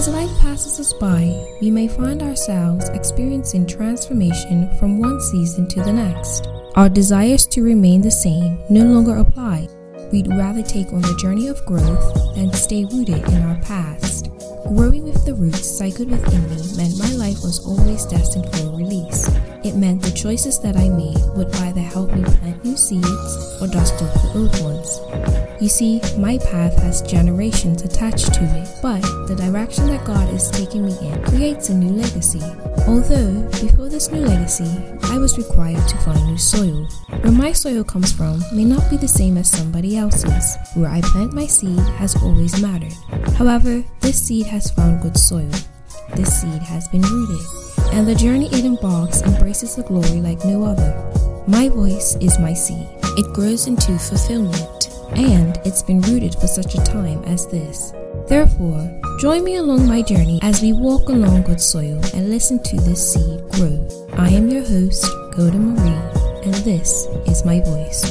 As life passes us by, we may find ourselves experiencing transformation from one season to the next. Our desires to remain the same no longer apply. We'd rather take on the journey of growth than stay rooted in our past. Growing with the roots cycled within me meant my life was always destined for release. It meant the choices that I made would either help me plant new seeds or dust off the old ones. You see, my path has generations attached to it, but the direction that God is taking me in creates a new legacy. Although, before this new legacy, I was required to find new soil. Where my soil comes from may not be the same as somebody else's. Where I plant my seed has always mattered. However, this seed has found good soil. This seed has been rooted, and the journey it embarks embraces the glory like no other. My voice is my seed. It grows into fulfillment, and it's been rooted for such a time as this. Therefore, join me along my journey as we walk along good soil and listen to this seed grow. I am your host, Golden Marie, and this is my voice.